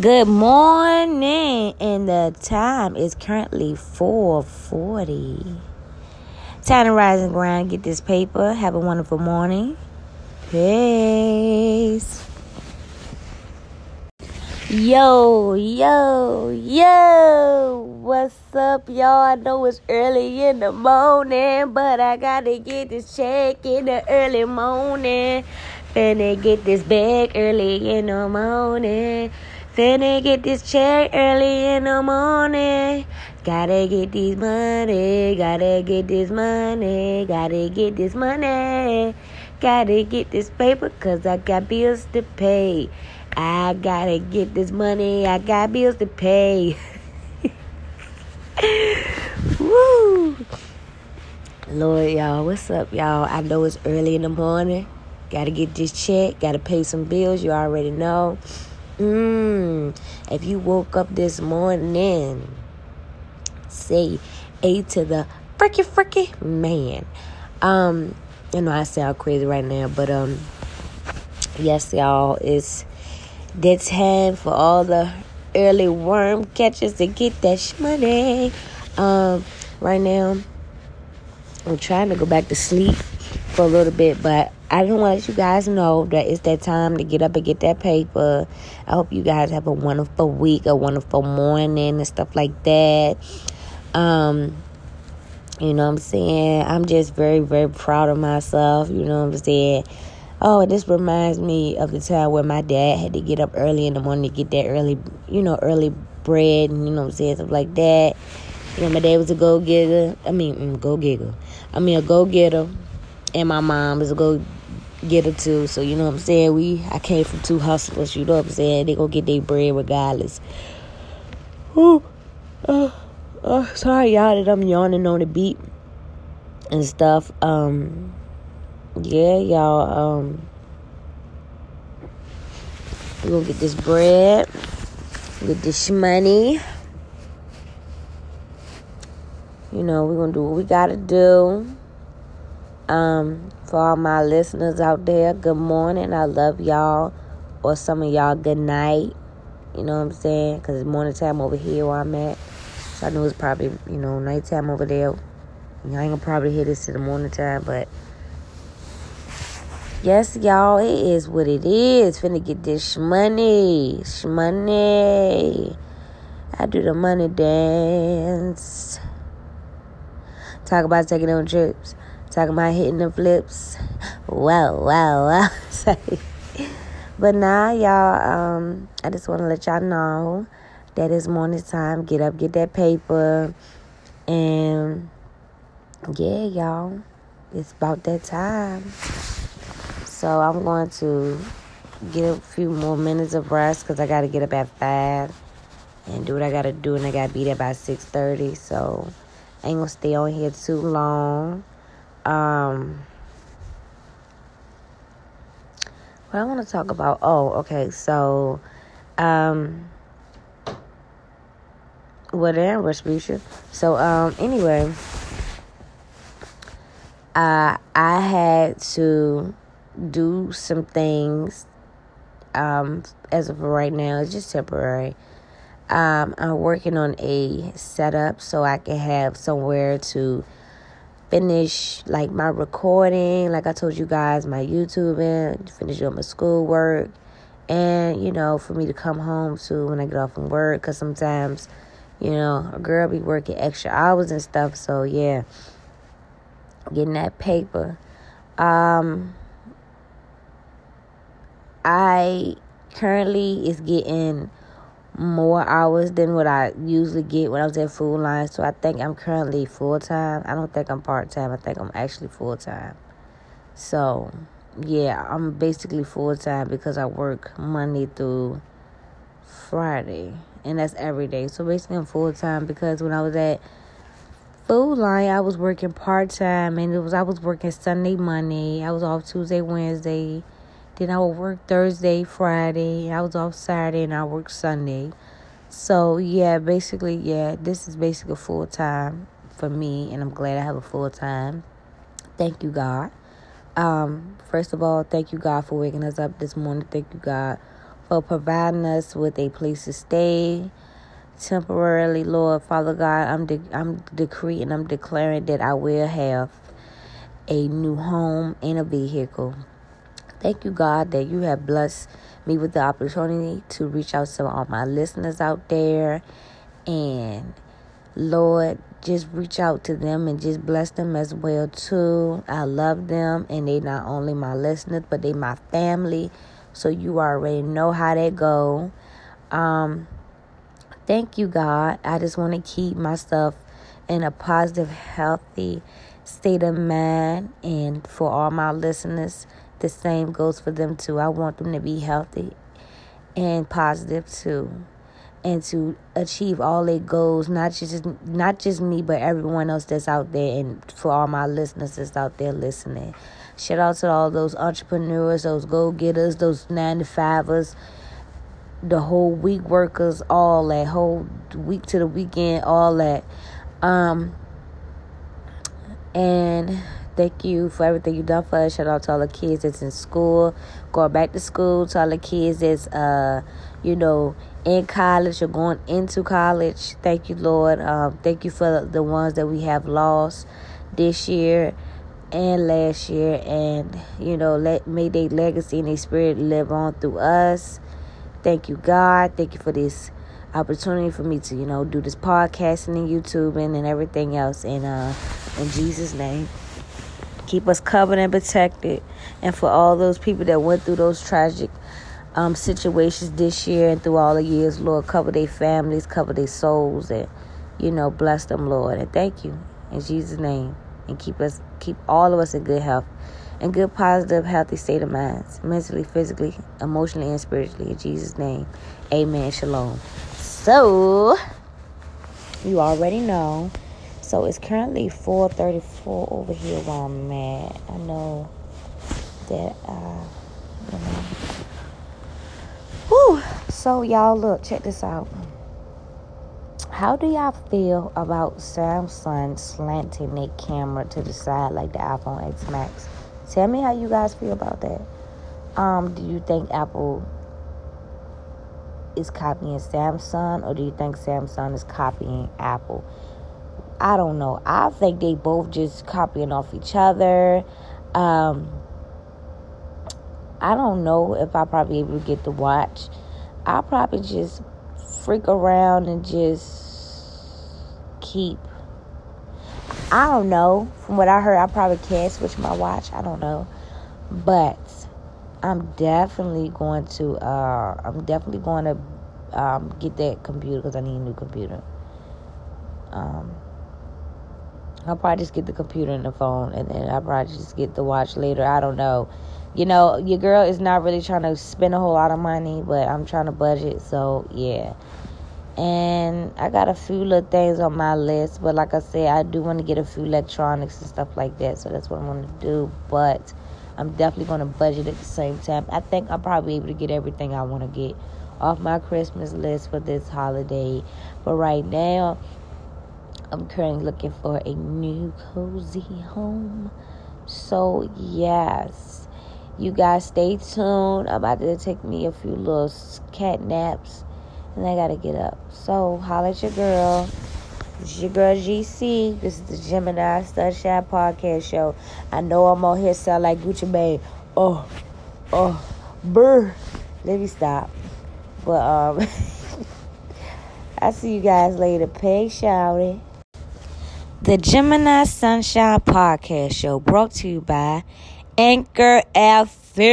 Good morning, and the time is currently 4:40. Time to rise and grind, get this paper. Have a wonderful morning. Peace. Yo, yo, yo. What's up, y'all? I know it's early in the morning, but I gotta get this check in the early morning. Finna get this bag early in the morning. Finna get this check early in the morning. Gotta get this money, gotta get this money, gotta get this money. Gotta get this paper cause I got bills to pay. I gotta get this money, I got bills to pay. Woo! Lord, y'all, what's up, y'all? I know it's early in the morning. Gotta get this check, gotta pay some bills, you already know. Mmm. If you woke up this morning, say A to the fricky fricky man. Um, you know I sound crazy right now, but um, yes, y'all, it's that time for all the early worm catchers to get that money. Um, right now, I'm trying to go back to sleep for a little bit, but I just want to let you guys know that it's that time to get up and get that paper. I hope you guys have a wonderful week, a wonderful morning, and stuff like that. Um, you know what I'm saying? I'm just very, very proud of myself. You know what I'm saying? Oh, this reminds me of the time where my dad had to get up early in the morning to get that early, you know, early bread and, you know what I'm saying, stuff like that. You know, my dad was a go getter. I mean, mm, go getter. I mean, a go getter. And my mom was a go get her too. So you know what I'm saying? We I came from two hustlers, you know what I'm saying? They gonna get their bread regardless. Ooh. Uh, uh, sorry y'all that I'm yawning on the beat and stuff. Um yeah, y'all, um we gonna get this bread, get this money. You know, we're gonna do what we gotta do. Um, for all my listeners out there, good morning. I love y'all. Or some of y'all, good night. You know what I'm saying? Because it's morning time over here where I'm at. So I know it's probably, you know, nighttime over there. Y'all ain't gonna probably hear this in the morning time, but yes, y'all, it is what it is. Finna get this money. Money. I do the money dance. Talk about taking on trips. Talking about hitting the flips. Well, well, wow. but now, y'all, um, I just want to let y'all know that it's morning time. Get up, get that paper. And yeah, y'all, it's about that time. So I'm going to get a few more minutes of rest because I got to get up at 5 and do what I got to do. And I got to be there by 6.30. So I ain't to stay on here too long. Um, what I want to talk about. Oh, okay. So, um, well, then, Respucia. So, um, anyway, uh, I had to do some things. Um, as of right now, it's just temporary. Um, I'm working on a setup so I can have somewhere to finish like my recording, like I told you guys, my YouTube and finish up my schoolwork, and you know, for me to come home to when I get off from work, because sometimes, you know, a girl be working extra hours and stuff. So yeah, getting that paper. Um, I currently is getting more hours than what I usually get when I was at Food Lion. So I think I'm currently full time. I don't think I'm part time. I think I'm actually full time. So yeah, I'm basically full time because I work Monday through Friday, and that's every day. So basically, I'm full time because when I was at Food Lion, I was working part time, and it was I was working Sunday, Monday. I was off Tuesday, Wednesday. Then I would work Thursday, Friday. I was off Saturday and I work Sunday. So yeah, basically, yeah, this is basically full time for me, and I'm glad I have a full time. Thank you, God. Um, first of all, thank you, God, for waking us up this morning. Thank you, God, for providing us with a place to stay temporarily, Lord Father God. I'm de- I'm decreeing, I'm declaring that I will have a new home and a vehicle. Thank you, God, that you have blessed me with the opportunity to reach out to all my listeners out there. And Lord, just reach out to them and just bless them as well too. I love them and they not only my listeners, but they my family. So you already know how that go. Um thank you God. I just want to keep myself in a positive, healthy state of mind and for all my listeners the same goes for them too. I want them to be healthy and positive too. And to achieve all their goals, not just not just me, but everyone else that's out there, and for all my listeners that's out there listening. Shout out to all those entrepreneurs, those go getters, those nine to fivers, the whole week workers, all that whole week to the weekend, all that. Um, and Thank you for everything you've done for us. Shout out to all the kids that's in school, going back to school, to all the kids that's, uh, you know, in college or going into college. Thank you, Lord. Um, thank you for the ones that we have lost this year and last year. And, you know, let may their legacy and their spirit live on through us. Thank you, God. Thank you for this opportunity for me to, you know, do this podcasting and YouTubing and everything else. And uh, in Jesus' name. Keep us covered and protected. And for all those people that went through those tragic um, situations this year and through all the years, Lord, cover their families, cover their souls, and you know, bless them, Lord. And thank you in Jesus' name. And keep us, keep all of us in good health and good, positive, healthy state of minds, mentally, physically, emotionally, and spiritually. In Jesus' name, Amen. Shalom. So, you already know so it's currently 4:34 over here where I'm at. I know that uh, you know. Whew. So y'all look, check this out. How do y'all feel about Samsung slanting their camera to the side like the iPhone X Max? Tell me how you guys feel about that. Um, do you think Apple is copying Samsung or do you think Samsung is copying Apple? I don't know. I think they both just copying off each other. Um, I don't know if I probably able to get the watch. I'll probably just freak around and just keep. I don't know. From what I heard, I probably can't switch my watch. I don't know, but I'm definitely going to. Uh, I'm definitely going to um, get that computer because I need a new computer. Um, I'll probably just get the computer and the phone, and then I'll probably just get the watch later. I don't know. You know, your girl is not really trying to spend a whole lot of money, but I'm trying to budget, so yeah. And I got a few little things on my list, but like I said, I do want to get a few electronics and stuff like that, so that's what I'm going to do. But I'm definitely going to budget at the same time. I think I'll probably be able to get everything I want to get off my Christmas list for this holiday. But right now, I'm currently looking for a new cozy home. So, yes, you guys stay tuned. I'm about to take me a few little cat naps and I gotta get up. So, holla at your girl. It's your girl GC. This is the Gemini Sunshine Podcast Show. I know I'm on here sound like Gucci Mane. Oh, oh, brr. Let me stop. But um, I see you guys later. Pay shouty. The Gemini Sunshine Podcast Show brought to you by Anchor FM.